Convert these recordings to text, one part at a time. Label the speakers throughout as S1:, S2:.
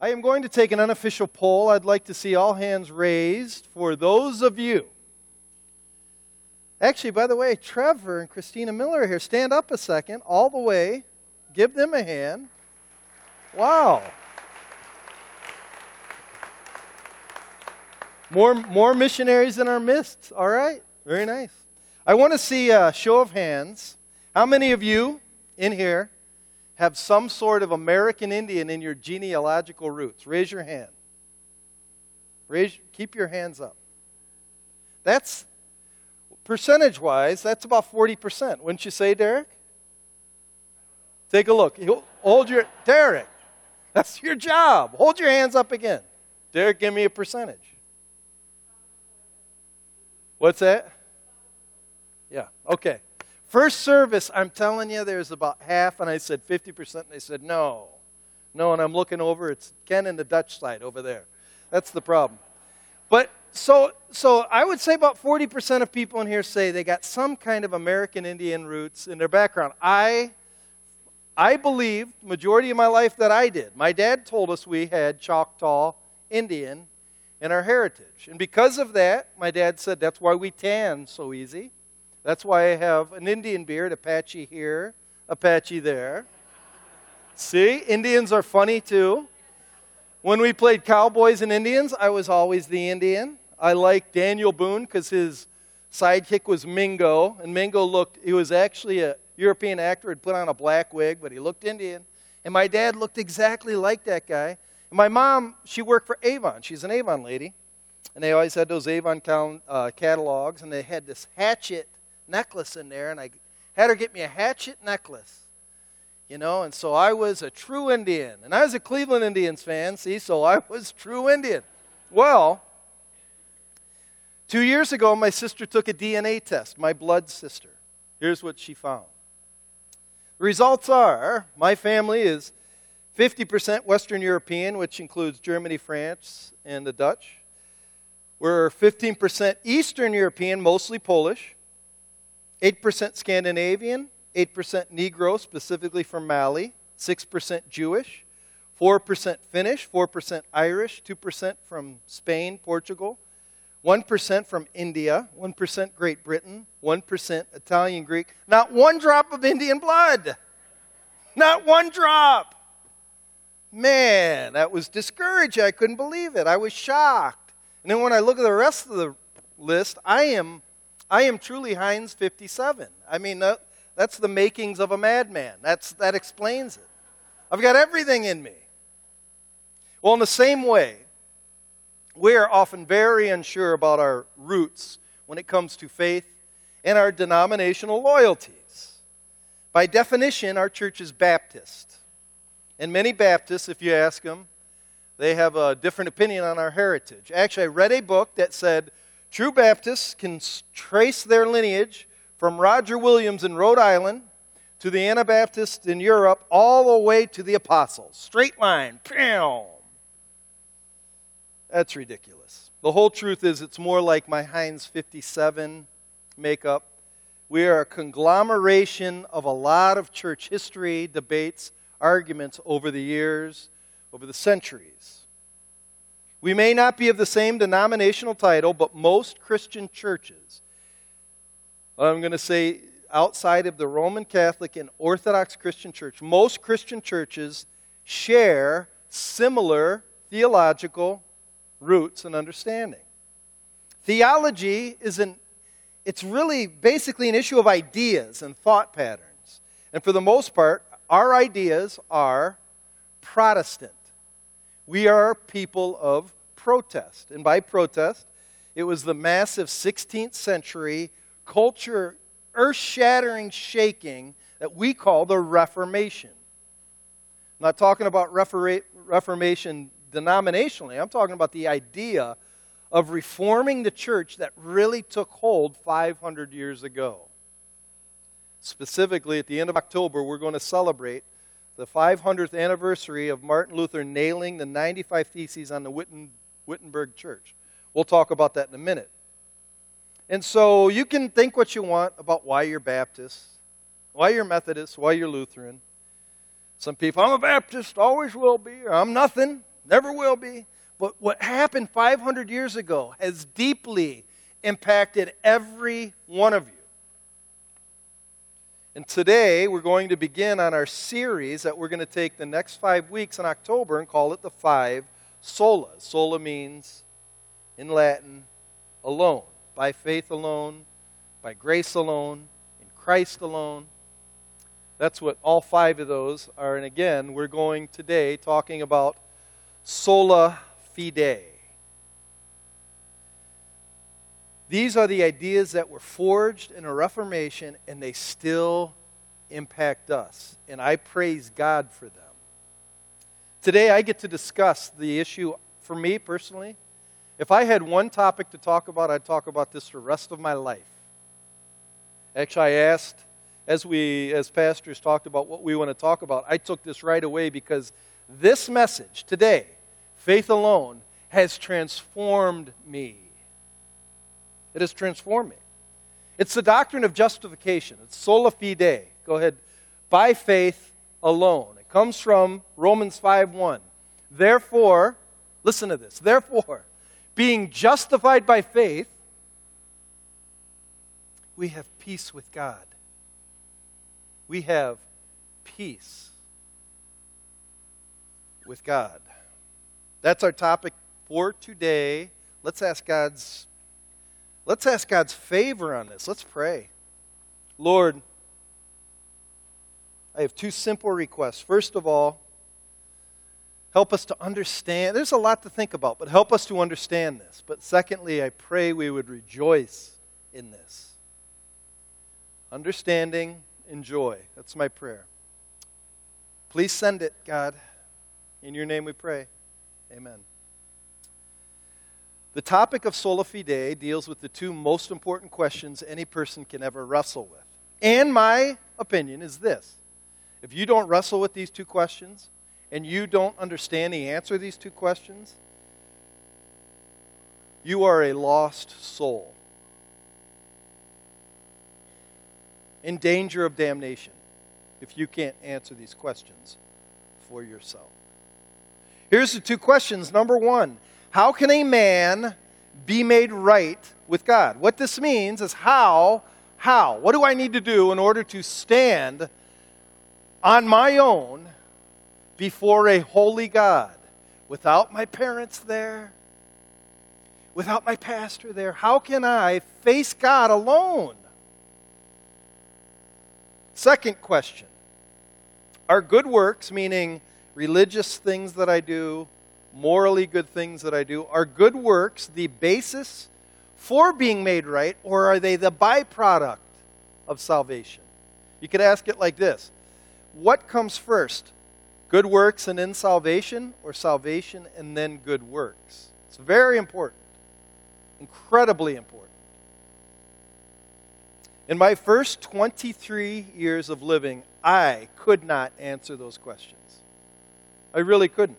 S1: I am going to take an unofficial poll. I'd like to see all hands raised for those of you. Actually, by the way, Trevor and Christina Miller are here. Stand up a second, all the way. Give them a hand. Wow. More, more missionaries in our midst. All right. Very nice. I want to see a show of hands. How many of you in here have some sort of American Indian in your genealogical roots? Raise your hand. Raise, keep your hands up. That's, percentage wise, that's about 40%. Wouldn't you say, Derek? Take a look. Hold your, Derek, that's your job. Hold your hands up again. Derek, give me a percentage. What's that? Yeah, okay. First service, I'm telling you, there's about half, and I said 50%, and they said no. No, and I'm looking over, it's Ken and the Dutch side over there. That's the problem. But so, so I would say about 40% of people in here say they got some kind of American Indian roots in their background. I, I believe, majority of my life, that I did. My dad told us we had Choctaw Indian in our heritage. And because of that, my dad said that's why we tan so easy. That's why I have an Indian beard, Apache here, Apache there. See, Indians are funny too. When we played Cowboys and Indians, I was always the Indian. I liked Daniel Boone because his sidekick was Mingo, and Mingo looked, he was actually a European actor, had put on a black wig, but he looked Indian. And my dad looked exactly like that guy. And my mom, she worked for Avon. She's an Avon lady. And they always had those Avon uh, catalogs, and they had this hatchet necklace in there, and I had her get me a hatchet necklace. You know, and so I was a true Indian. And I was a Cleveland Indians fan, see, so I was true Indian. Well, two years ago, my sister took a DNA test, my blood sister. Here's what she found. The results are my family is 50% Western European, which includes Germany, France, and the Dutch. We're 15% Eastern European, mostly Polish. 8% Scandinavian, 8% Negro, specifically from Mali, 6% Jewish, 4% Finnish, 4% Irish, 2% from Spain, Portugal, 1% from India, 1% Great Britain, 1% Italian Greek. Not one drop of Indian blood. Not one drop. Man, that was discouraging. I couldn't believe it. I was shocked. And then when I look at the rest of the list, I am I am truly Heinz 57. I mean, that, that's the makings of a madman. That's, that explains it. I've got everything in me. Well, in the same way, we are often very unsure about our roots when it comes to faith and our denominational loyalties. By definition, our church is Baptist. And many Baptists, if you ask them, they have a different opinion on our heritage. Actually, I read a book that said True Baptists can trace their lineage from Roger Williams in Rhode Island to the Anabaptists in Europe all the way to the apostles. Straight line. Pam. That's ridiculous. The whole truth is, it's more like my Heinz 57 makeup. We are a conglomeration of a lot of church history, debates, arguments over the years, over the centuries. We may not be of the same denominational title, but most Christian churches, I'm going to say outside of the Roman Catholic and Orthodox Christian Church, most Christian churches share similar theological roots and understanding. Theology is an it's really basically an issue of ideas and thought patterns. And for the most part, our ideas are Protestant. We are people of protest. And by protest, it was the massive 16th century culture, earth shattering shaking that we call the Reformation. I'm not talking about Reformation denominationally, I'm talking about the idea of reforming the church that really took hold 500 years ago. Specifically, at the end of October, we're going to celebrate the 500th anniversary of Martin Luther nailing the 95 Theses on the Witten, Wittenberg Church. We'll talk about that in a minute. And so you can think what you want about why you're Baptist, why you're Methodist, why you're Lutheran. Some people, I'm a Baptist, always will be, or I'm nothing. never will be. But what happened 500 years ago has deeply impacted every one of you. And today we're going to begin on our series that we're going to take the next five weeks in October and call it the five solas. Sola means, in Latin, alone. By faith alone, by grace alone, in Christ alone. That's what all five of those are. And again, we're going today talking about sola fide. These are the ideas that were forged in a Reformation, and they still impact us. And I praise God for them. Today, I get to discuss the issue for me personally. If I had one topic to talk about, I'd talk about this for the rest of my life. Actually, I asked, as we, as pastors, talked about what we want to talk about, I took this right away because this message today, faith alone, has transformed me. It has transformed me. It's the doctrine of justification. It's sola fide. Go ahead. By faith alone. It comes from Romans 5:1. Therefore, listen to this. Therefore, being justified by faith, we have peace with God. We have peace with God. That's our topic for today. Let's ask God's Let's ask God's favor on this. Let's pray. Lord, I have two simple requests. First of all, help us to understand. There's a lot to think about, but help us to understand this. But secondly, I pray we would rejoice in this. Understanding and joy. That's my prayer. Please send it, God. In your name we pray. Amen. The topic of sola fide deals with the two most important questions any person can ever wrestle with. And my opinion is this if you don't wrestle with these two questions and you don't understand the answer to these two questions, you are a lost soul in danger of damnation if you can't answer these questions for yourself. Here's the two questions. Number one how can a man be made right with God? What this means is how, how, what do I need to do in order to stand on my own before a holy God without my parents there, without my pastor there? How can I face God alone? Second question Are good works, meaning religious things that I do, morally good things that I do, are good works the basis for being made right, or are they the byproduct of salvation? You could ask it like this What comes first? Good works and then salvation, or salvation and then good works? It's very important, incredibly important. In my first 23 years of living, I could not answer those questions. I really couldn't.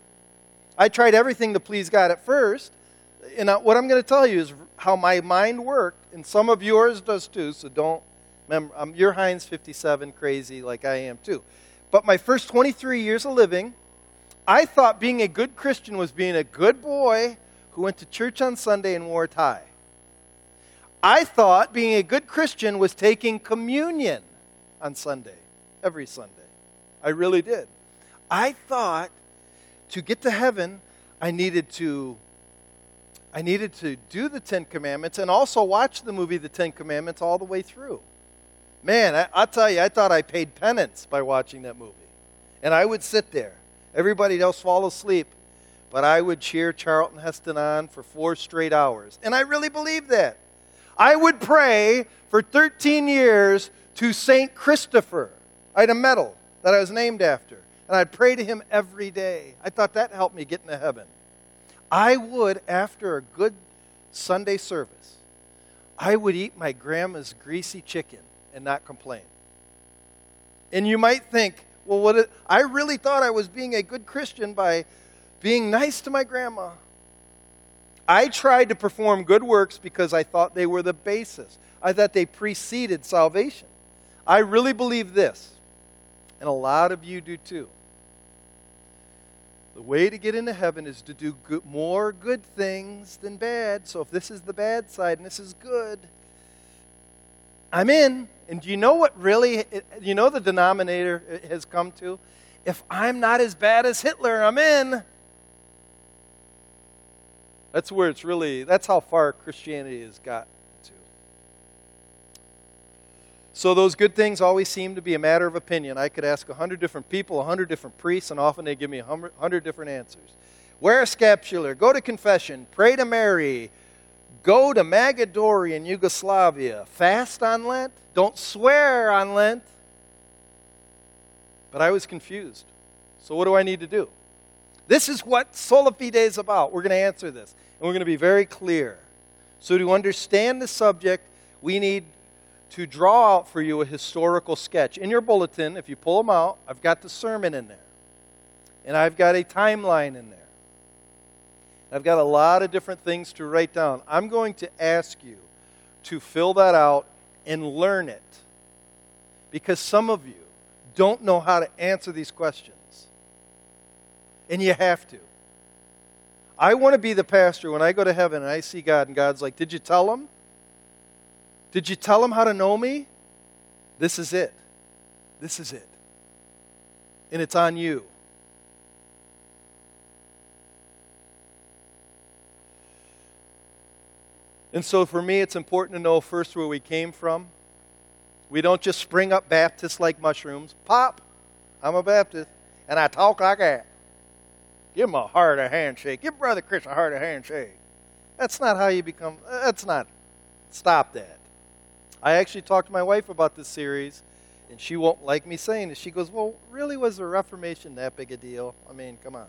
S1: I tried everything to please God at first. And what I'm going to tell you is how my mind worked, and some of yours does too, so don't remember. Um, you're Heinz 57 crazy like I am too. But my first 23 years of living, I thought being a good Christian was being a good boy who went to church on Sunday and wore a tie. I thought being a good Christian was taking communion on Sunday, every Sunday. I really did. I thought to get to heaven, I needed to I needed to do the Ten Commandments and also watch the movie The Ten Commandments all the way through. Man, I, I'll tell you, I thought I paid penance by watching that movie. And I would sit there. Everybody else fall asleep. But I would cheer Charlton Heston on for four straight hours. And I really believed that. I would pray for 13 years to St. Christopher. I had a medal that I was named after and I'd pray to him every day. I thought that helped me get into heaven. I would, after a good Sunday service, I would eat my grandma's greasy chicken and not complain. And you might think, well, what? It, I really thought I was being a good Christian by being nice to my grandma. I tried to perform good works because I thought they were the basis. I thought they preceded salvation. I really believe this, and a lot of you do too. The way to get into heaven is to do good, more good things than bad. So if this is the bad side and this is good, I'm in. And do you know what really, you know, the denominator has come to? If I'm not as bad as Hitler, I'm in. That's where it's really, that's how far Christianity has got. So those good things always seem to be a matter of opinion. I could ask a hundred different people, a hundred different priests, and often they give me a hundred different answers. Wear a scapular, go to confession, pray to Mary, go to Medjugorje in Yugoslavia, fast on Lent, don't swear on Lent. But I was confused. So, what do I need to do? This is what Sola Fide is about. We're going to answer this, and we're going to be very clear. So, to understand the subject, we need to draw out for you a historical sketch. In your bulletin, if you pull them out, I've got the sermon in there, and I've got a timeline in there. I've got a lot of different things to write down. I'm going to ask you to fill that out and learn it because some of you don't know how to answer these questions. And you have to. I want to be the pastor when I go to heaven and I see God, and God's like, Did you tell him? Did you tell him how to know me? This is it. This is it. And it's on you. And so for me, it's important to know first where we came from. We don't just spring up Baptists like mushrooms. Pop, I'm a Baptist, and I talk like that. Give him a handshake. Give Brother Chris a heart of handshake. That's not how you become, that's not, stop that. I actually talked to my wife about this series, and she won't like me saying this. She goes, Well, really, was the Reformation that big a deal? I mean, come on.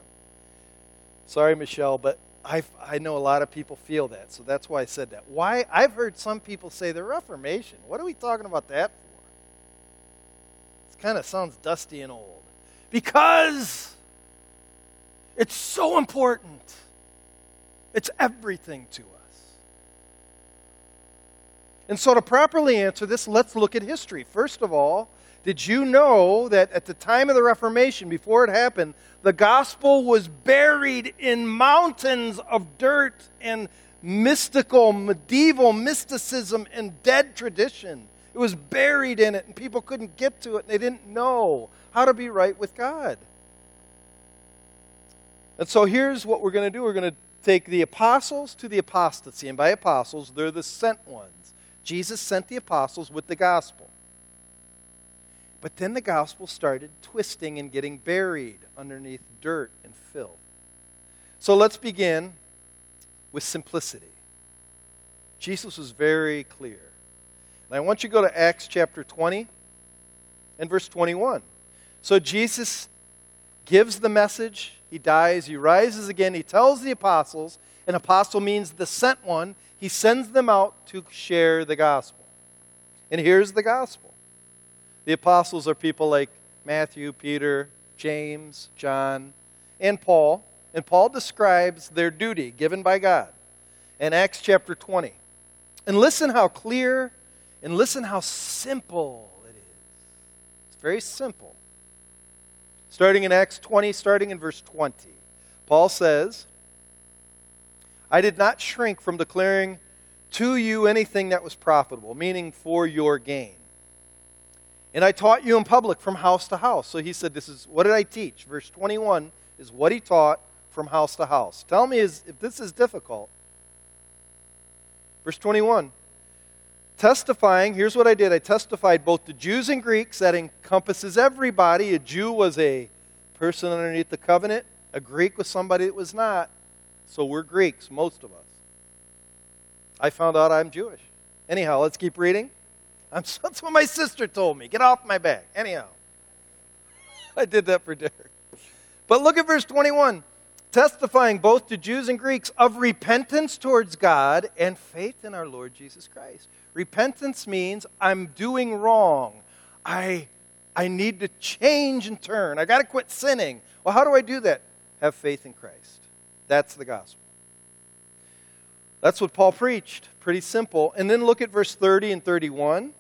S1: Sorry, Michelle, but I, I know a lot of people feel that, so that's why I said that. Why? I've heard some people say the Reformation. What are we talking about that for? It kind of sounds dusty and old. Because it's so important. It's everything to us. And so, to properly answer this, let's look at history. First of all, did you know that at the time of the Reformation, before it happened, the gospel was buried in mountains of dirt and mystical, medieval mysticism and dead tradition? It was buried in it, and people couldn't get to it, and they didn't know how to be right with God. And so here's what we're going to do we're going to take the apostles to the apostasy. And by apostles, they're the sent ones. Jesus sent the apostles with the gospel. But then the gospel started twisting and getting buried underneath dirt and filth. So let's begin with simplicity. Jesus was very clear. And I want you to go to Acts chapter 20 and verse 21. So Jesus gives the message, he dies, he rises again, he tells the apostles, an apostle means the sent one, he sends them out to share the gospel. And here's the gospel the apostles are people like Matthew, Peter, James, John, and Paul. And Paul describes their duty given by God in Acts chapter 20. And listen how clear and listen how simple it is. It's very simple. Starting in Acts 20, starting in verse 20, Paul says, I did not shrink from declaring to you anything that was profitable, meaning for your gain. And I taught you in public from house to house. So he said, This is what did I teach? Verse 21 is what he taught from house to house. Tell me is, if this is difficult. Verse 21 testifying, here's what I did I testified both to Jews and Greeks, that encompasses everybody. A Jew was a person underneath the covenant, a Greek was somebody that was not. So we're Greeks, most of us. I found out I'm Jewish. Anyhow, let's keep reading. I'm, that's what my sister told me. Get off my back. Anyhow, I did that for Derek. But look at verse 21 testifying both to Jews and Greeks of repentance towards God and faith in our Lord Jesus Christ. Repentance means I'm doing wrong. I, I need to change and turn. I got to quit sinning. Well, how do I do that? Have faith in Christ. That's the gospel. That's what Paul preached. Pretty simple. And then look at verse 30 and 31.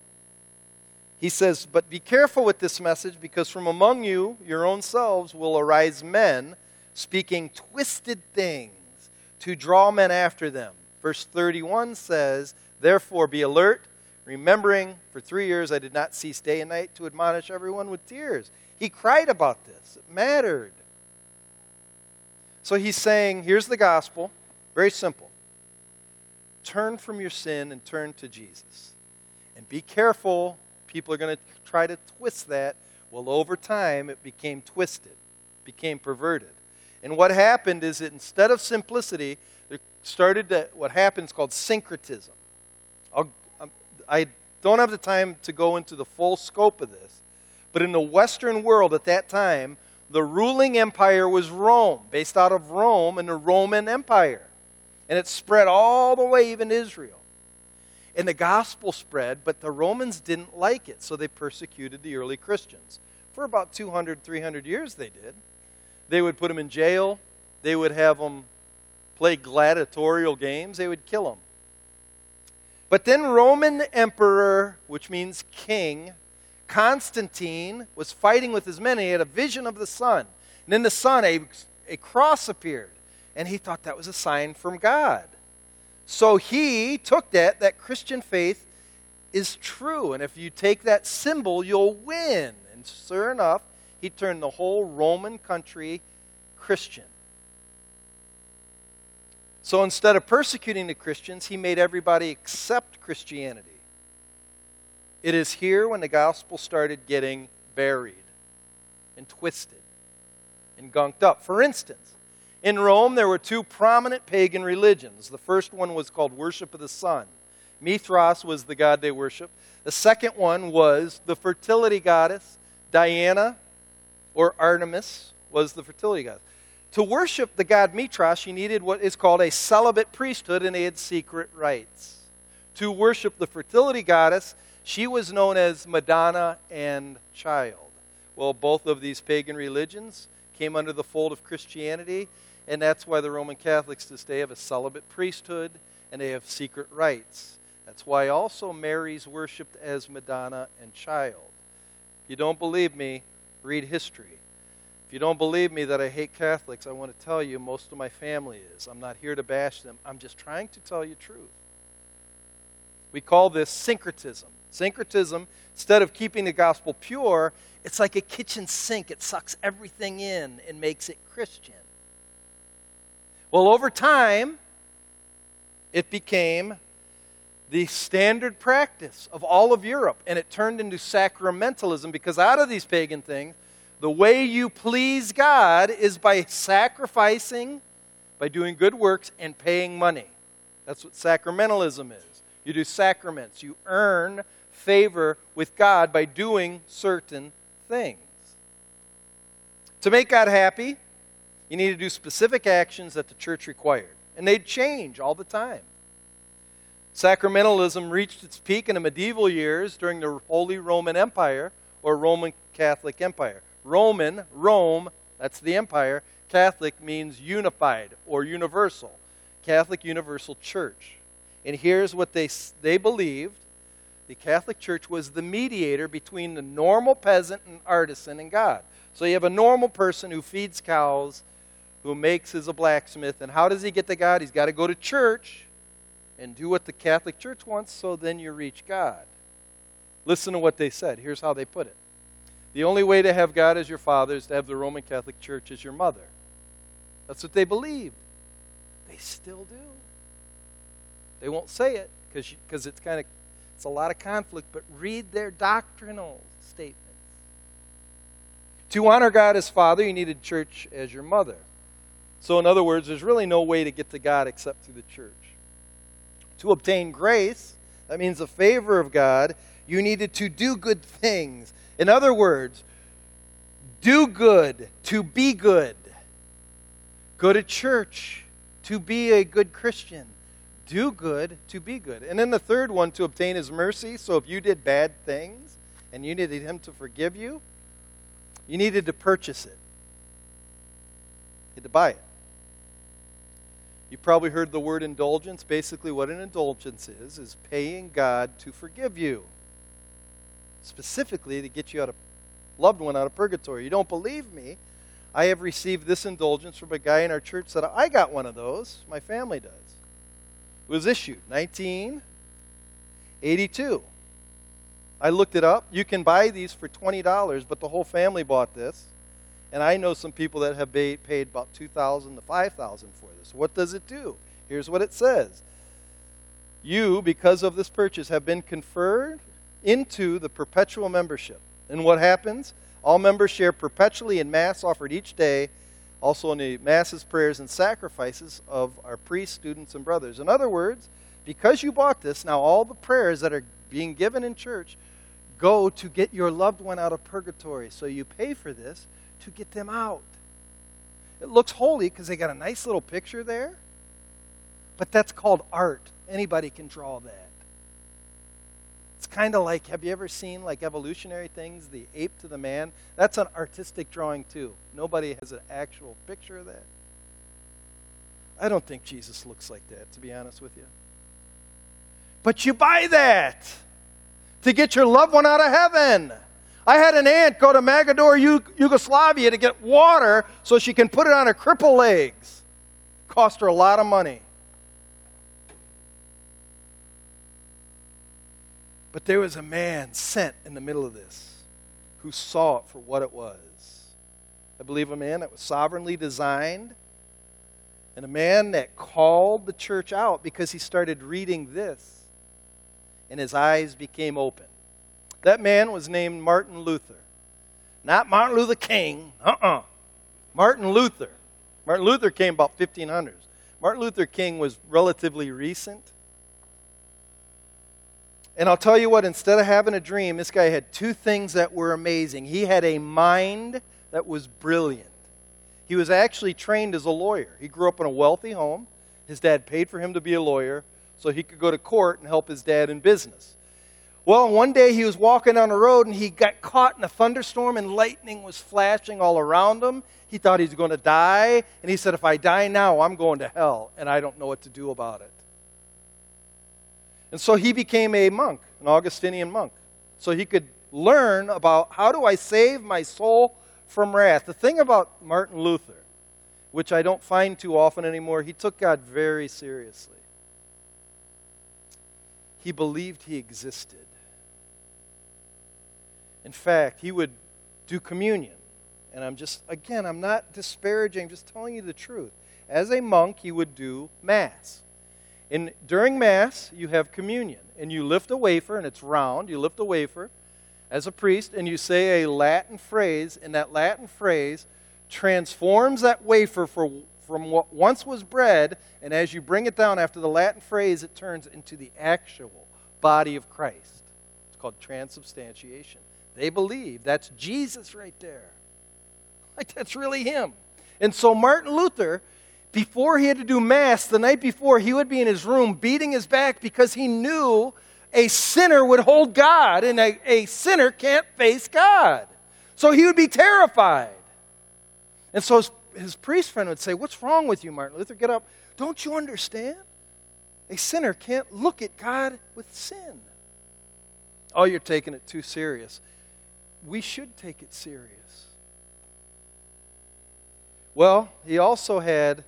S1: He says, But be careful with this message, because from among you, your own selves, will arise men speaking twisted things to draw men after them. Verse 31 says, Therefore be alert, remembering for three years I did not cease day and night to admonish everyone with tears. He cried about this, it mattered. So he's saying, Here's the gospel, very simple. Turn from your sin and turn to Jesus. And be careful, people are going to try to twist that. Well, over time, it became twisted, became perverted. And what happened is that instead of simplicity, there started to, what happens called syncretism. I'll, um, I don't have the time to go into the full scope of this, but in the Western world at that time, the ruling empire was Rome, based out of Rome and the Roman Empire. And it spread all the way even Israel. And the gospel spread, but the Romans didn't like it, so they persecuted the early Christians. For about 200, 300 years, they did. They would put them in jail, they would have them play gladiatorial games, they would kill them. But then, Roman emperor, which means king, Constantine was fighting with his men, and he had a vision of the sun. And in the sun, a, a cross appeared, and he thought that was a sign from God. So he took that, that Christian faith is true. And if you take that symbol, you'll win. And sure enough, he turned the whole Roman country Christian. So instead of persecuting the Christians, he made everybody accept Christianity. It is here when the gospel started getting buried and twisted and gunked up. For instance, in Rome, there were two prominent pagan religions. The first one was called worship of the sun. Mithras was the god they worshiped. The second one was the fertility goddess, Diana, or Artemis was the fertility goddess. To worship the god Mithras, you needed what is called a celibate priesthood, and they had secret rites. To worship the fertility goddess, she was known as Madonna and Child. Well, both of these pagan religions came under the fold of Christianity, and that's why the Roman Catholics to this day have a celibate priesthood and they have secret rites. That's why also Mary's worshipped as Madonna and Child. If you don't believe me, read history. If you don't believe me that I hate Catholics, I want to tell you most of my family is. I'm not here to bash them. I'm just trying to tell you truth. We call this syncretism. Syncretism, instead of keeping the gospel pure, it's like a kitchen sink. It sucks everything in and makes it Christian. Well, over time, it became the standard practice of all of Europe, and it turned into sacramentalism because out of these pagan things, the way you please God is by sacrificing, by doing good works, and paying money. That's what sacramentalism is. You do sacraments, you earn favor with God by doing certain things. To make God happy, you need to do specific actions that the church required, and they'd change all the time. Sacramentalism reached its peak in the medieval years during the Holy Roman Empire or Roman Catholic Empire. Roman, Rome, that's the empire. Catholic means unified or universal. Catholic Universal Church. And here's what they, they believed the Catholic Church was the mediator between the normal peasant and artisan and God. So you have a normal person who feeds cows, who makes as a blacksmith, and how does he get to God? He's got to go to church and do what the Catholic Church wants, so then you reach God. Listen to what they said. Here's how they put it the only way to have God as your father is to have the Roman Catholic Church as your mother. That's what they believe. They still do. They won't say it because it's kind of it's a lot of conflict, but read their doctrinal statements. To honor God as Father, you needed church as your mother. So, in other words, there's really no way to get to God except through the church. To obtain grace, that means the favor of God, you needed to do good things in other words, do good to be good. Go to church to be a good Christian. Do good to be good. And then the third one, to obtain his mercy. So if you did bad things and you needed him to forgive you, you needed to purchase it. You had to buy it. You probably heard the word indulgence. Basically, what an indulgence is, is paying God to forgive you specifically to get you out of loved one out of purgatory. You don't believe me? I have received this indulgence from a guy in our church that I got one of those. My family does. Was issued 1982. I looked it up. You can buy these for $20, but the whole family bought this. And I know some people that have paid about 2000 to 5000 for this. What does it do? Here's what it says. You, because of this purchase, have been conferred into the perpetual membership. And what happens? All members share perpetually in Mass offered each day, also in the Masses, prayers, and sacrifices of our priests, students, and brothers. In other words, because you bought this, now all the prayers that are being given in church go to get your loved one out of purgatory. So you pay for this to get them out. It looks holy because they got a nice little picture there, but that's called art. Anybody can draw that. Kind of like have you ever seen like evolutionary things, the ape to the man? That's an artistic drawing too. Nobody has an actual picture of that. I don't think Jesus looks like that, to be honest with you. But you buy that to get your loved one out of heaven. I had an aunt go to Magador, Yugoslavia to get water so she can put it on her cripple legs. Cost her a lot of money. But there was a man sent in the middle of this who saw it for what it was. I believe a man that was sovereignly designed and a man that called the church out because he started reading this and his eyes became open. That man was named Martin Luther. Not Martin Luther King, uh uh-uh. uh Martin Luther. Martin Luther came about 1500s. Martin Luther King was relatively recent. And I'll tell you what, instead of having a dream, this guy had two things that were amazing. He had a mind that was brilliant. He was actually trained as a lawyer. He grew up in a wealthy home. His dad paid for him to be a lawyer so he could go to court and help his dad in business. Well, one day he was walking down the road and he got caught in a thunderstorm and lightning was flashing all around him. He thought he was going to die. And he said, If I die now, I'm going to hell and I don't know what to do about it. And so he became a monk, an Augustinian monk, so he could learn about how do I save my soul from wrath. The thing about Martin Luther, which I don't find too often anymore, he took God very seriously. He believed he existed. In fact, he would do communion. And I'm just, again, I'm not disparaging, I'm just telling you the truth. As a monk, he would do Mass. And during Mass, you have communion, and you lift a wafer, and it's round. You lift a wafer as a priest, and you say a Latin phrase, and that Latin phrase transforms that wafer for, from what once was bread, and as you bring it down after the Latin phrase, it turns into the actual body of Christ. It's called transubstantiation. They believe that's Jesus right there. Like, that's really him. And so Martin Luther before he had to do Mass, the night before, he would be in his room beating his back because he knew a sinner would hold God and a, a sinner can't face God. So he would be terrified. And so his, his priest friend would say, What's wrong with you, Martin Luther? Get up. Don't you understand? A sinner can't look at God with sin. Oh, you're taking it too serious. We should take it serious. Well, he also had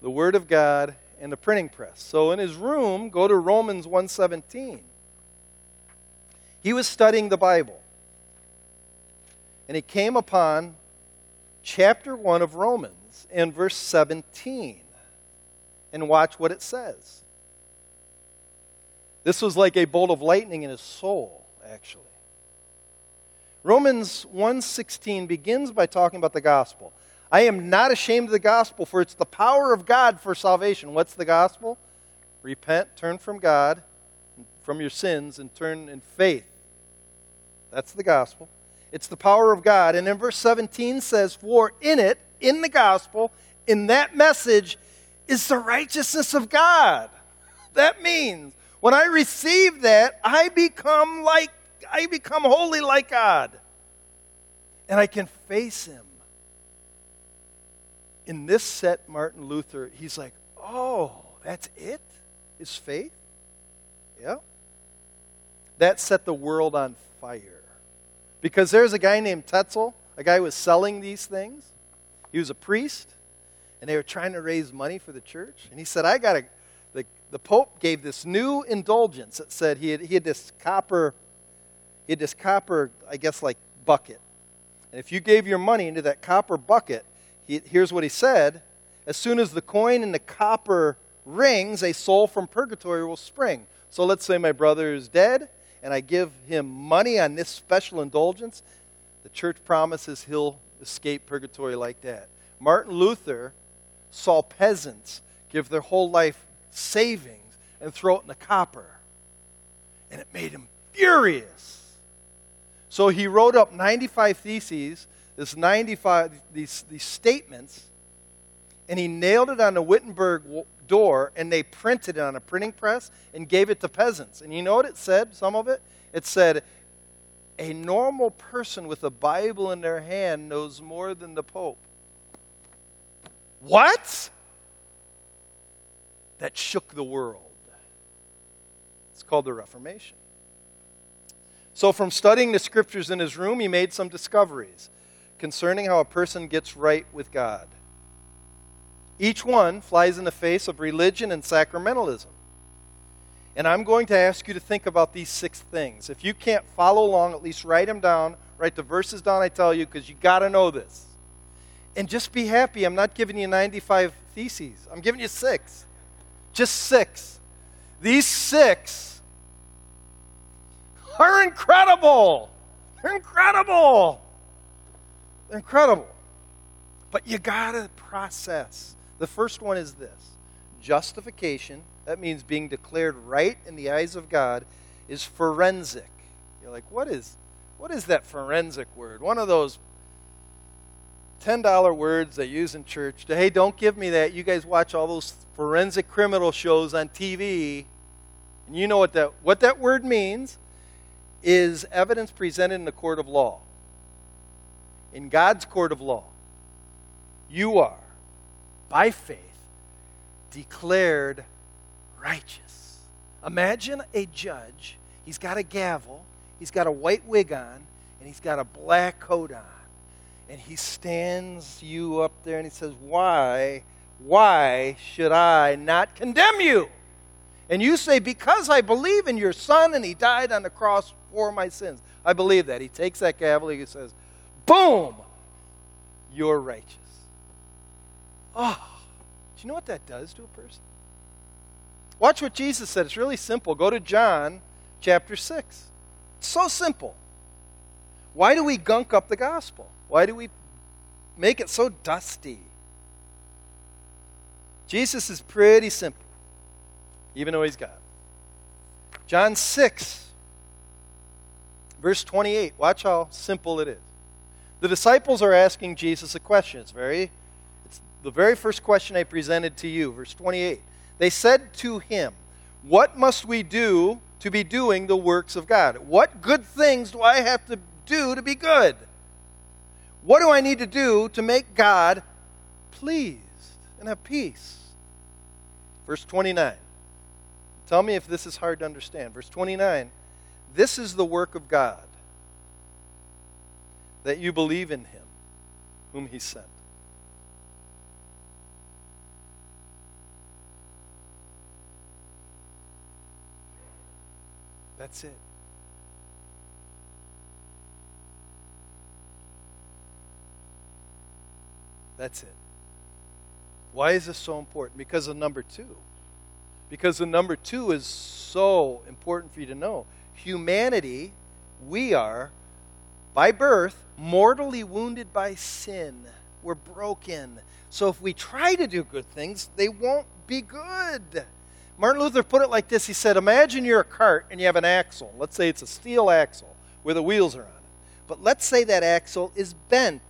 S1: the Word of God, and the printing press. So in his room, go to Romans 1:17. He was studying the Bible. And he came upon chapter 1 of Romans and verse 17. And watch what it says. This was like a bolt of lightning in his soul, actually. Romans 1:16 begins by talking about the gospel. I am not ashamed of the gospel, for it's the power of God for salvation. What's the gospel? Repent, turn from God, from your sins, and turn in faith. That's the gospel. It's the power of God. And in verse 17 says, For in it, in the gospel, in that message, is the righteousness of God. That means when I receive that, I become like I become holy like God. And I can face him in this set, Martin Luther, he's like, oh, that's it? Is faith? Yeah. That set the world on fire. Because there's a guy named Tetzel, a guy who was selling these things. He was a priest, and they were trying to raise money for the church. And he said, I got a. The, the Pope gave this new indulgence that said he had, he had this copper, he had this copper, I guess, like bucket. And if you gave your money into that copper bucket, he, here's what he said As soon as the coin and the copper rings, a soul from purgatory will spring. So let's say my brother is dead, and I give him money on this special indulgence. The church promises he'll escape purgatory like that. Martin Luther saw peasants give their whole life savings and throw it in the copper. And it made him furious. So he wrote up 95 theses, this 95, these, these statements, and he nailed it on the Wittenberg door, and they printed it on a printing press and gave it to peasants. And you know what it said, some of it? It said, a normal person with a Bible in their hand knows more than the Pope. What? That shook the world. It's called the Reformation. So, from studying the scriptures in his room, he made some discoveries concerning how a person gets right with God. Each one flies in the face of religion and sacramentalism. And I'm going to ask you to think about these six things. If you can't follow along, at least write them down. Write the verses down I tell you because you got to know this. And just be happy. I'm not giving you 95 theses, I'm giving you six. Just six. These six are incredible. They're incredible. Incredible. But you got to process. The first one is this justification that means being declared right in the eyes of God, is forensic. You're like, what is, what is that forensic word? One of those $10 words they use in church. To, hey, don't give me that. You guys watch all those forensic criminal shows on TV. And you know what that, what that word means is evidence presented in the court of law. In God's court of law, you are, by faith, declared righteous. Imagine a judge. He's got a gavel, he's got a white wig on, and he's got a black coat on. And he stands you up there and he says, Why, why should I not condemn you? And you say, Because I believe in your son and he died on the cross for my sins. I believe that. He takes that gavel, he says, Boom! You're righteous. Oh, do you know what that does to a person? Watch what Jesus said. It's really simple. Go to John chapter 6. It's so simple. Why do we gunk up the gospel? Why do we make it so dusty? Jesus is pretty simple, even though he's God. John 6, verse 28. Watch how simple it is. The disciples are asking Jesus a question. It's very it's the very first question I presented to you, verse 28. They said to him, What must we do to be doing the works of God? What good things do I have to do to be good? What do I need to do to make God pleased and have peace? Verse 29. Tell me if this is hard to understand. Verse 29 This is the work of God, that you believe in him whom he sent. That's it. That's it. Why is this so important? Because of number two. Because the number two is so important for you to know. Humanity, we are, by birth, mortally wounded by sin. We're broken. So if we try to do good things, they won't be good. Martin Luther put it like this He said, Imagine you're a cart and you have an axle. Let's say it's a steel axle where the wheels are on it. But let's say that axle is bent.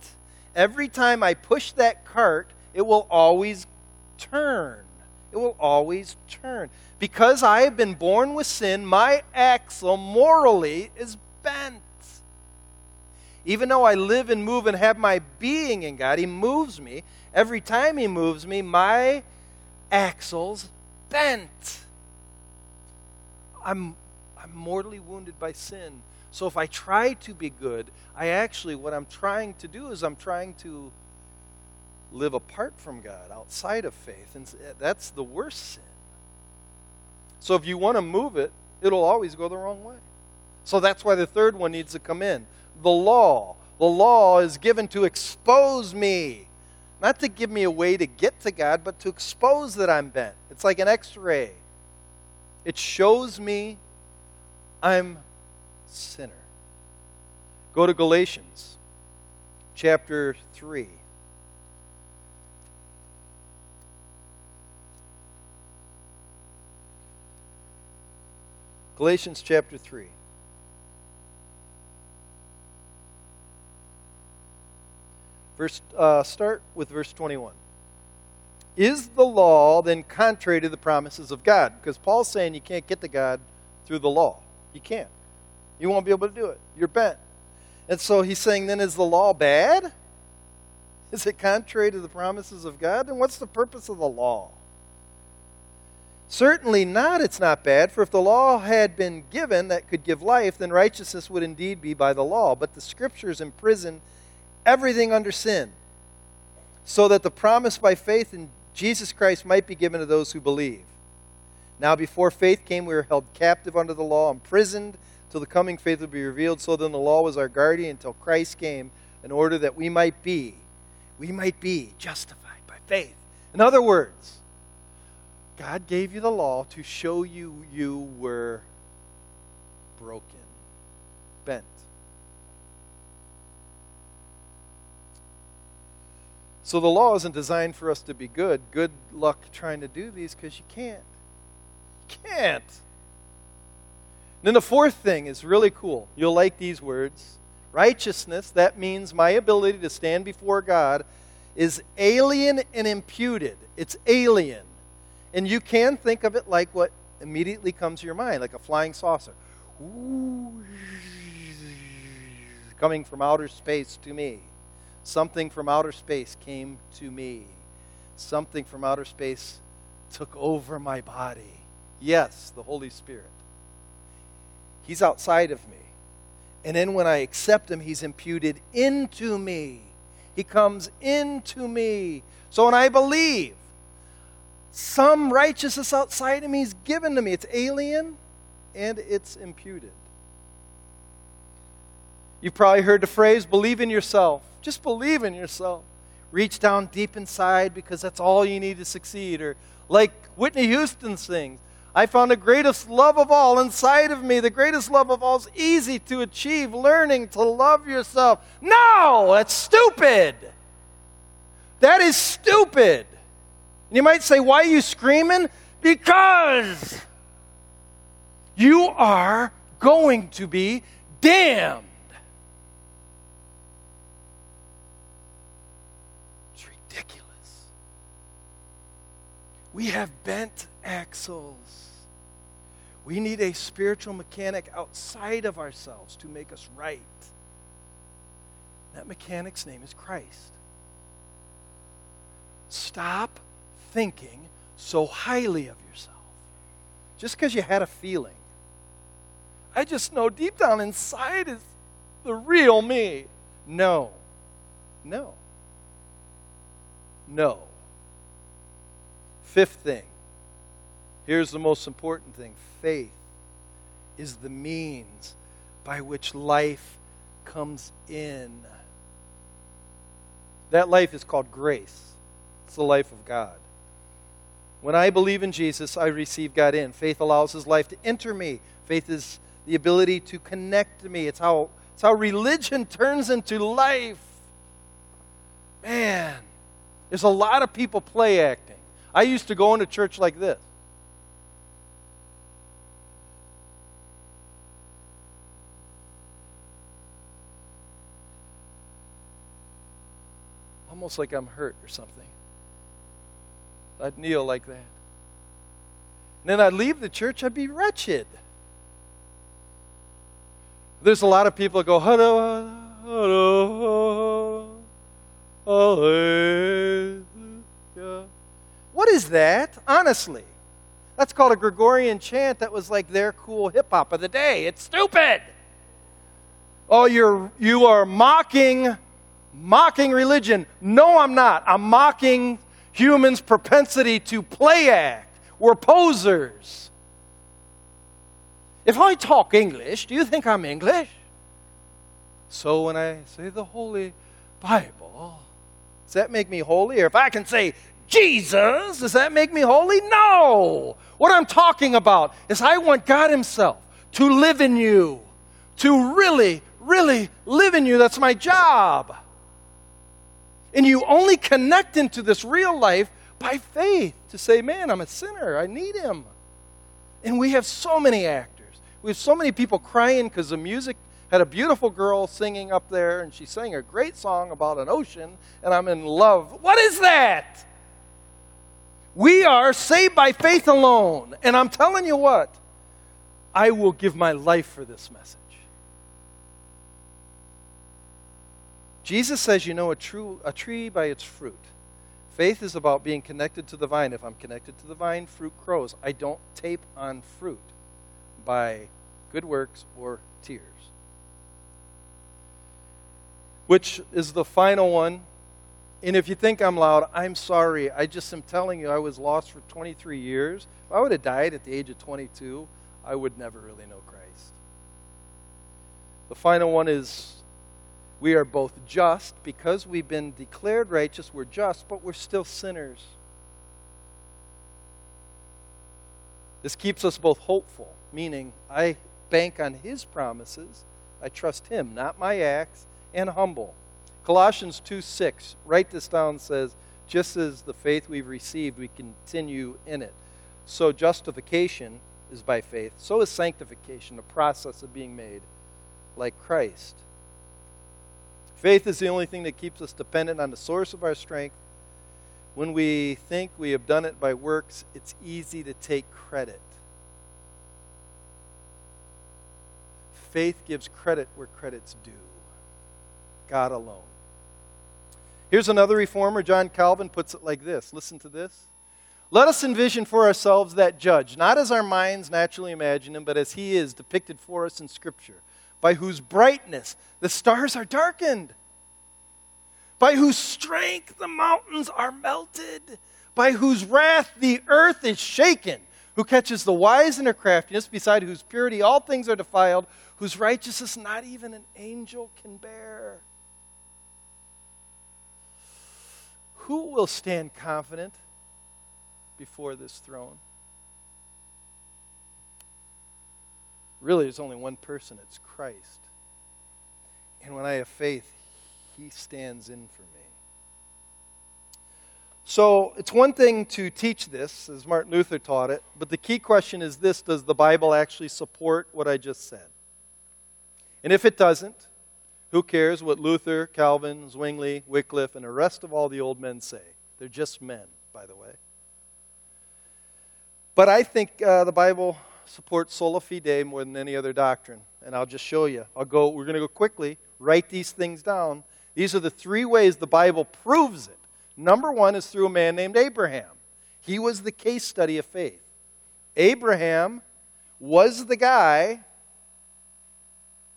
S1: Every time I push that cart, it will always turn. It will always turn. Because I have been born with sin, my axle morally is bent. Even though I live and move and have my being in God, He moves me. Every time He moves me, my axle's bent. I'm, I'm mortally wounded by sin. So if I try to be good, I actually, what I'm trying to do is I'm trying to live apart from God, outside of faith. And eh, that's the worst sin. So if you want to move it, it'll always go the wrong way. So that's why the third one needs to come in. The law. The law is given to expose me. Not to give me a way to get to God, but to expose that I'm bent. It's like an x ray. It shows me I'm sinner. Go to Galatians chapter 3. Galatians chapter 3. Verse, uh, start with verse 21. Is the law then contrary to the promises of God? Because Paul's saying you can't get to God through the law. You can't. You won't be able to do it. You're bent. And so he's saying, then is the law bad? Is it contrary to the promises of God? Then what's the purpose of the law? Certainly not, it's not bad, for if the law had been given that could give life, then righteousness would indeed be by the law. But the scriptures imprison everything under sin, so that the promise by faith in Jesus Christ might be given to those who believe. Now, before faith came, we were held captive under the law, imprisoned till the coming faith would be revealed. So then the law was our guardian until Christ came, in order that we might be, we might be justified by faith. In other words, God gave you the law to show you you were broken, bent. So the law isn't designed for us to be good. Good luck trying to do these because you can't. You can't. And then the fourth thing is really cool. You'll like these words. Righteousness, that means my ability to stand before God, is alien and imputed. It's alien. And you can think of it like what immediately comes to your mind, like a flying saucer. Ooh, coming from outer space to me. Something from outer space came to me. Something from outer space took over my body. Yes, the Holy Spirit. He's outside of me. And then when I accept Him, He's imputed into me. He comes into me. So when I believe, some righteousness outside of me is given to me. It's alien and it's imputed. You've probably heard the phrase, believe in yourself. Just believe in yourself. Reach down deep inside because that's all you need to succeed. Or like Whitney Houston sings, I found the greatest love of all inside of me. The greatest love of all is easy to achieve, learning to love yourself. No, that's stupid. That is stupid. And you might say, Why are you screaming? Because you are going to be damned. We have bent axles. We need a spiritual mechanic outside of ourselves to make us right. That mechanic's name is Christ. Stop thinking so highly of yourself just because you had a feeling. I just know deep down inside is the real me. No. No. No. Fifth thing. Here's the most important thing faith is the means by which life comes in. That life is called grace, it's the life of God. When I believe in Jesus, I receive God in. Faith allows His life to enter me. Faith is the ability to connect to me. It's how, it's how religion turns into life. Man, there's a lot of people play acting. I used to go into church like this. Almost like I'm hurt or something. I'd kneel like that. And then I'd leave the church, I'd be wretched. There's a lot of people that go, hallelujah. What is that? Honestly. That's called a Gregorian chant that was like their cool hip hop of the day. It's stupid. Oh, you're you are mocking mocking religion. No, I'm not. I'm mocking humans' propensity to play act. We're posers. If I talk English, do you think I'm English? So when I say the Holy Bible, does that make me holy? Or if I can say Jesus, does that make me holy? No. What I'm talking about is I want God Himself to live in you, to really, really live in you. That's my job. And you only connect into this real life by faith to say, man, I'm a sinner. I need Him. And we have so many actors. We have so many people crying because the music had a beautiful girl singing up there, and she sang a great song about an ocean, and I'm in love. What is that? We are saved by faith alone. And I'm telling you what, I will give my life for this message. Jesus says, You know a, true, a tree by its fruit. Faith is about being connected to the vine. If I'm connected to the vine, fruit grows. I don't tape on fruit by good works or tears. Which is the final one and if you think I'm loud, I'm sorry. I just am telling you, I was lost for 23 years. If I would have died at the age of 22, I would never really know Christ. The final one is we are both just because we've been declared righteous, we're just, but we're still sinners. This keeps us both hopeful, meaning I bank on His promises, I trust Him, not my acts, and humble. Colossians 2 6, write this down, says, just as the faith we've received, we continue in it. So justification is by faith. So is sanctification, the process of being made like Christ. Faith is the only thing that keeps us dependent on the source of our strength. When we think we have done it by works, it's easy to take credit. Faith gives credit where credit's due God alone. Here's another reformer, John Calvin, puts it like this listen to this. Let us envision for ourselves that judge, not as our minds naturally imagine him, but as he is depicted for us in Scripture, by whose brightness the stars are darkened, by whose strength the mountains are melted, by whose wrath the earth is shaken, who catches the wise in their craftiness, beside whose purity all things are defiled, whose righteousness not even an angel can bear. Who will stand confident before this throne? Really, there's only one person it's Christ. And when I have faith, He stands in for me. So it's one thing to teach this, as Martin Luther taught it, but the key question is this Does the Bible actually support what I just said? And if it doesn't, who cares what Luther, Calvin, Zwingli, Wycliffe, and the rest of all the old men say? They're just men, by the way. But I think uh, the Bible supports sola fide more than any other doctrine. And I'll just show you. I'll go, we're going to go quickly, write these things down. These are the three ways the Bible proves it. Number one is through a man named Abraham. He was the case study of faith. Abraham was the guy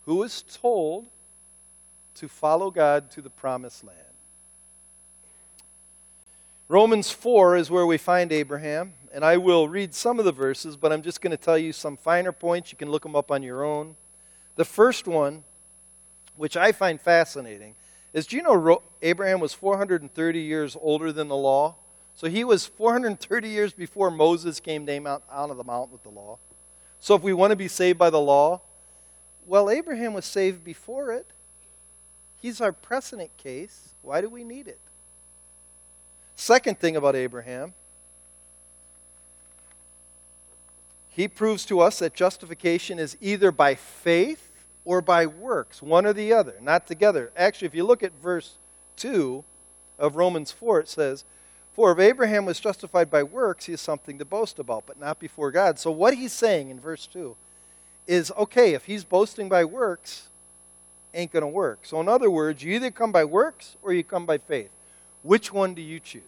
S1: who was told to follow God to the promised land. Romans 4 is where we find Abraham, and I will read some of the verses, but I'm just going to tell you some finer points. You can look them up on your own. The first one, which I find fascinating, is do you know Abraham was 430 years older than the law? So he was 430 years before Moses came down out of the mountain with the law. So if we want to be saved by the law, well, Abraham was saved before it. He's our precedent case. Why do we need it? Second thing about Abraham, he proves to us that justification is either by faith or by works, one or the other, not together. Actually, if you look at verse 2 of Romans 4, it says, For if Abraham was justified by works, he has something to boast about, but not before God. So, what he's saying in verse 2 is okay, if he's boasting by works, ain't going to work. So, in other words, you either come by works or you come by faith. Which one do you choose?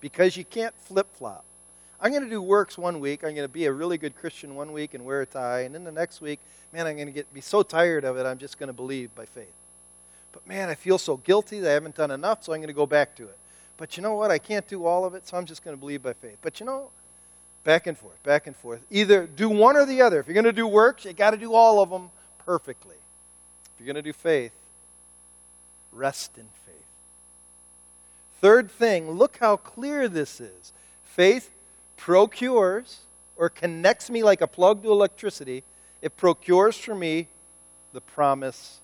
S1: Because you can't flip flop. I'm going to do works one week. I'm going to be a really good Christian one week and wear a tie. And then the next week, man, I'm going to get be so tired of it, I'm just going to believe by faith. but man, I feel so guilty that I haven't done enough, so I'm going to go back to it. But you know what? I can't do all of it, so I'm just going to believe by faith. But you know, back and forth, back and forth. Either do one or the other. If you're going to do works, you got to do all of them perfectly. If you're going to do faith, rest in faith. Third thing, look how clear this is. Faith procures or connects me like a plug to electricity. It procures for me the promise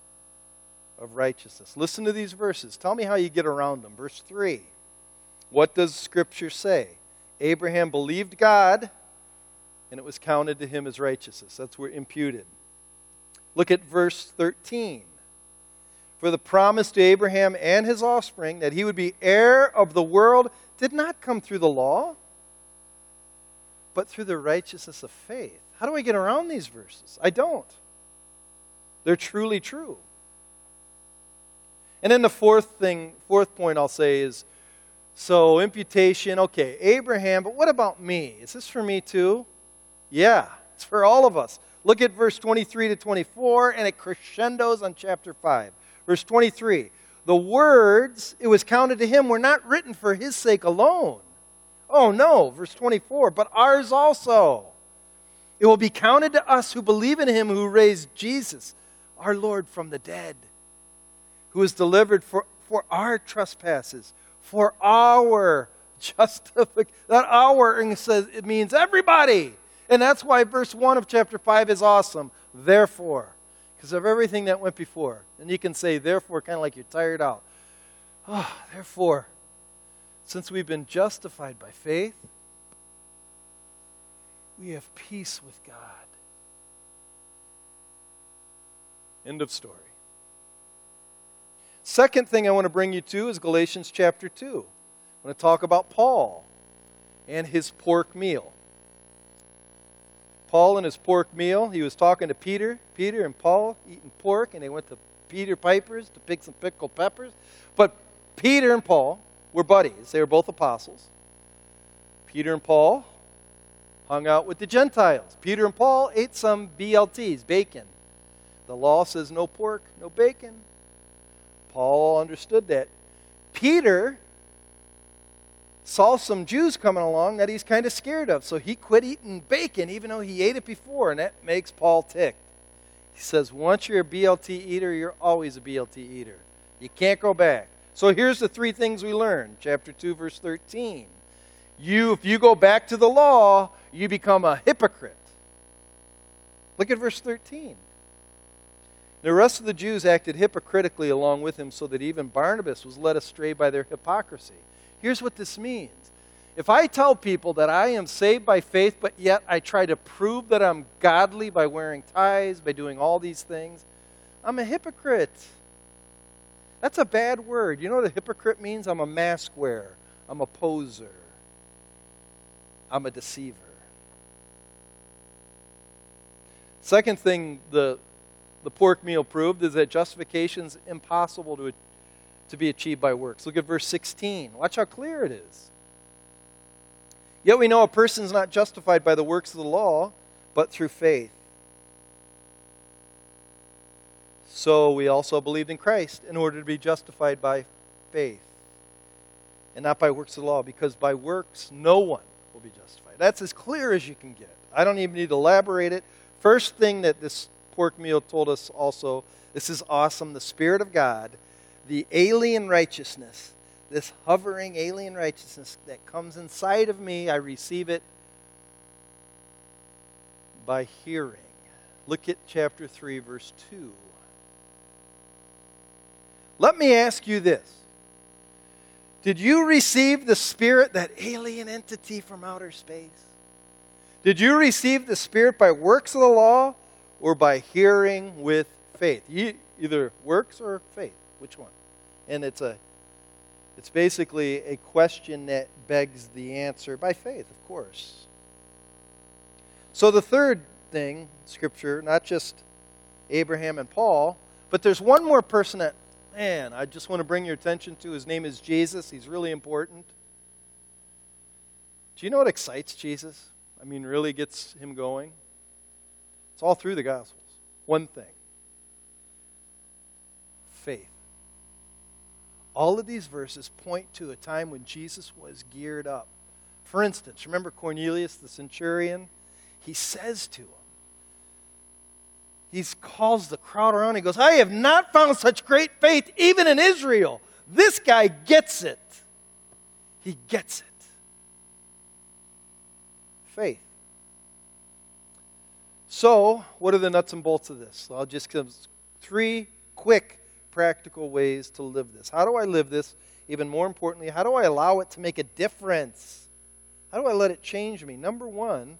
S1: of righteousness. Listen to these verses. Tell me how you get around them. Verse 3. What does Scripture say? Abraham believed God, and it was counted to him as righteousness. That's where imputed. Look at verse 13. For the promise to Abraham and his offspring that he would be heir of the world did not come through the law, but through the righteousness of faith. How do I get around these verses? I don't. They're truly true. And then the fourth thing, fourth point I'll say is so imputation, okay, Abraham, but what about me? Is this for me too? Yeah, it's for all of us. Look at verse 23 to 24, and it crescendos on chapter 5. Verse 23 The words, it was counted to him, were not written for his sake alone. Oh no, verse 24, but ours also. It will be counted to us who believe in him who raised Jesus, our Lord, from the dead, who was delivered for, for our trespasses, for our justification. That our says it means everybody. And that's why verse 1 of chapter 5 is awesome. Therefore, because of everything that went before. And you can say, therefore, kind of like you're tired out. Oh, therefore, since we've been justified by faith, we have peace with God. End of story. Second thing I want to bring you to is Galatians chapter 2. I want to talk about Paul and his pork meal. Paul and his pork meal, he was talking to Peter. Peter and Paul eating pork, and they went to Peter Piper's to pick some pickled peppers. But Peter and Paul were buddies, they were both apostles. Peter and Paul hung out with the Gentiles. Peter and Paul ate some BLTs, bacon. The law says no pork, no bacon. Paul understood that. Peter saw some Jews coming along that he's kind of scared of, so he quit eating bacon even though he ate it before, and that makes Paul tick. He says, Once you're a BLT eater, you're always a BLT eater. You can't go back. So here's the three things we learned. Chapter 2, verse 13. You, if you go back to the law, you become a hypocrite. Look at verse 13. The rest of the Jews acted hypocritically along with him, so that even Barnabas was led astray by their hypocrisy. Here's what this means. If I tell people that I am saved by faith, but yet I try to prove that I'm godly by wearing ties, by doing all these things, I'm a hypocrite. That's a bad word. You know what a hypocrite means? I'm a mask wearer, I'm a poser, I'm a deceiver. Second thing the, the pork meal proved is that justification is impossible to to be achieved by works. Look at verse 16. Watch how clear it is. Yet we know a person is not justified by the works of the law, but through faith. So we also believed in Christ in order to be justified by faith and not by works of the law, because by works no one will be justified. That's as clear as you can get. I don't even need to elaborate it. First thing that this pork meal told us also this is awesome. The Spirit of God the alien righteousness, this hovering alien righteousness that comes inside of me, I receive it by hearing. Look at chapter 3, verse 2. Let me ask you this Did you receive the Spirit, that alien entity from outer space? Did you receive the Spirit by works of the law or by hearing with faith? Either works or faith. Which one? And it's a it's basically a question that begs the answer by faith, of course. So the third thing, scripture, not just Abraham and Paul, but there's one more person that man, I just want to bring your attention to. His name is Jesus. He's really important. Do you know what excites Jesus? I mean, really gets him going? It's all through the Gospels. One thing faith. All of these verses point to a time when Jesus was geared up. For instance, remember Cornelius the centurion? He says to him, he calls the crowd around. He goes, I have not found such great faith even in Israel. This guy gets it. He gets it. Faith. So, what are the nuts and bolts of this? I'll just give three quick practical ways to live this. How do I live this? Even more importantly, how do I allow it to make a difference? How do I let it change me? Number one,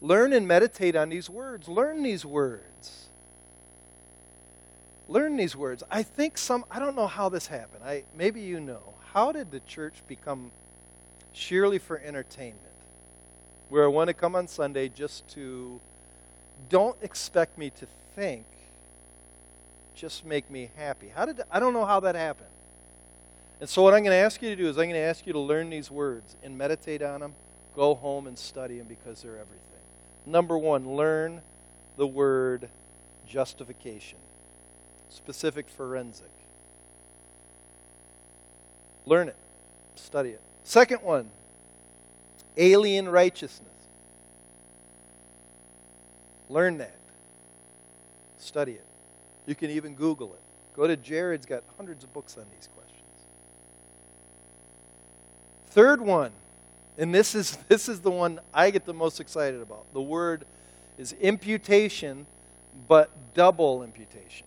S1: learn and meditate on these words. Learn these words. Learn these words. I think some, I don't know how this happened. I, maybe you know. How did the church become sheerly for entertainment? Where I want to come on Sunday just to, don't expect me to think, just make me happy. How did, I don't know how that happened. And so, what I'm going to ask you to do is, I'm going to ask you to learn these words and meditate on them. Go home and study them because they're everything. Number one, learn the word justification, specific forensic. Learn it, study it. Second one, alien righteousness. Learn that, study it. You can even Google it. Go to Jared's got hundreds of books on these questions. Third one, and this is, this is the one I get the most excited about. The word is imputation, but double imputation.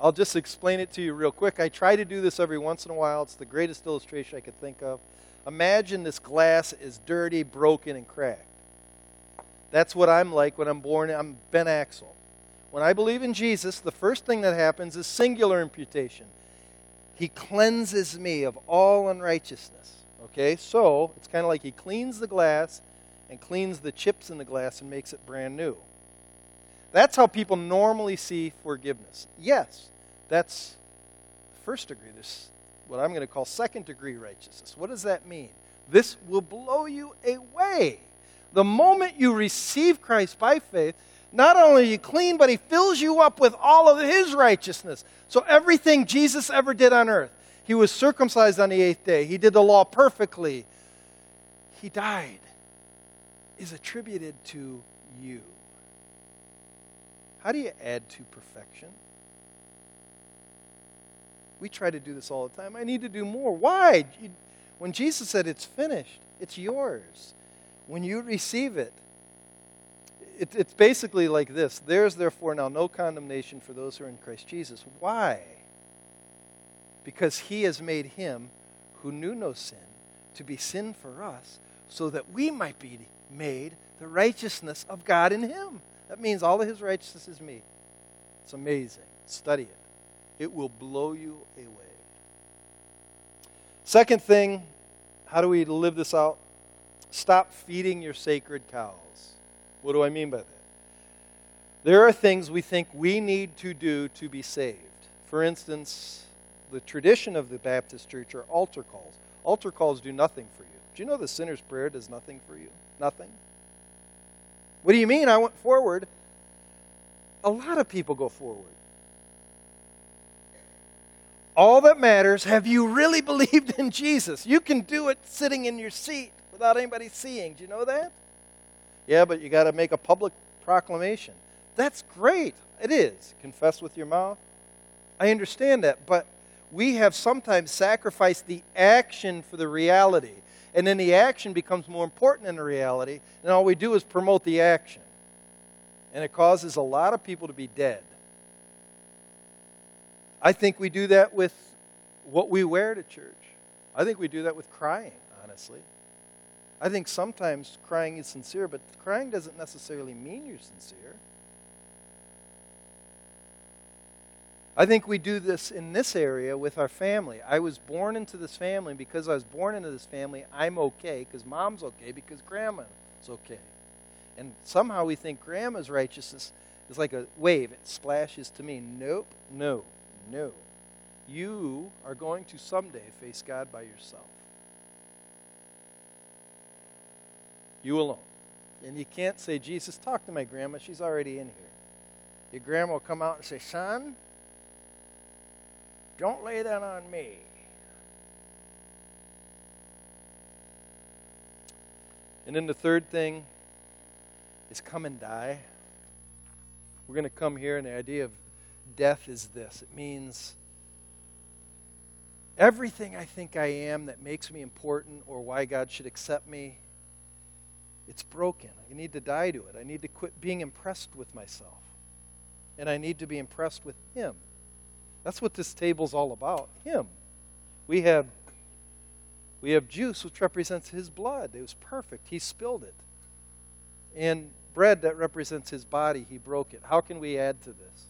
S1: I'll just explain it to you real quick. I try to do this every once in a while. It's the greatest illustration I could think of. Imagine this glass is dirty, broken, and cracked. That's what I'm like when I'm born. I'm bent axle. When I believe in Jesus, the first thing that happens is singular imputation. He cleanses me of all unrighteousness. Okay, so it's kind of like he cleans the glass and cleans the chips in the glass and makes it brand new. That's how people normally see forgiveness. Yes, that's first degree. This what I'm going to call second degree righteousness. What does that mean? This will blow you away. The moment you receive Christ by faith, not only are you clean, but he fills you up with all of his righteousness. So everything Jesus ever did on earth, he was circumcised on the eighth day. He did the law perfectly. He died, is attributed to you. How do you add to perfection? We try to do this all the time. I need to do more. Why? When Jesus said it's finished, it's yours. When you receive it, it, it's basically like this There's therefore now no condemnation for those who are in Christ Jesus. Why? because he has made him who knew no sin to be sin for us so that we might be made the righteousness of God in him. That means all of his righteousness is me. It's amazing. Study it, it will blow you away. Second thing, how do we live this out? Stop feeding your sacred cows. What do I mean by that? There are things we think we need to do to be saved. For instance, the tradition of the Baptist church are altar calls. Altar calls do nothing for you. Do you know the sinner's prayer does nothing for you? Nothing. What do you mean? I went forward. A lot of people go forward. All that matters, have you really believed in Jesus? You can do it sitting in your seat without anybody seeing. Do you know that? Yeah, but you got to make a public proclamation. That's great. It is. Confess with your mouth. I understand that, but we have sometimes sacrificed the action for the reality. And then the action becomes more important than the reality, and all we do is promote the action. And it causes a lot of people to be dead. I think we do that with what we wear to church. I think we do that with crying, honestly. I think sometimes crying is sincere, but crying doesn't necessarily mean you're sincere. I think we do this in this area with our family. I was born into this family. Because I was born into this family, I'm okay because mom's okay because grandma's okay. And somehow we think grandma's righteousness is like a wave, it splashes to me. Nope, no, no. You are going to someday face God by yourself. You alone. And you can't say, Jesus, talk to my grandma. She's already in here. Your grandma will come out and say, Son, Don't lay that on me. And then the third thing is come and die. We're going to come here, and the idea of death is this it means everything I think I am that makes me important or why God should accept me, it's broken. I need to die to it. I need to quit being impressed with myself. And I need to be impressed with Him. That's what this table's all about. Him. We have we have juice which represents his blood. It was perfect. He spilled it. And bread that represents his body, he broke it. How can we add to this?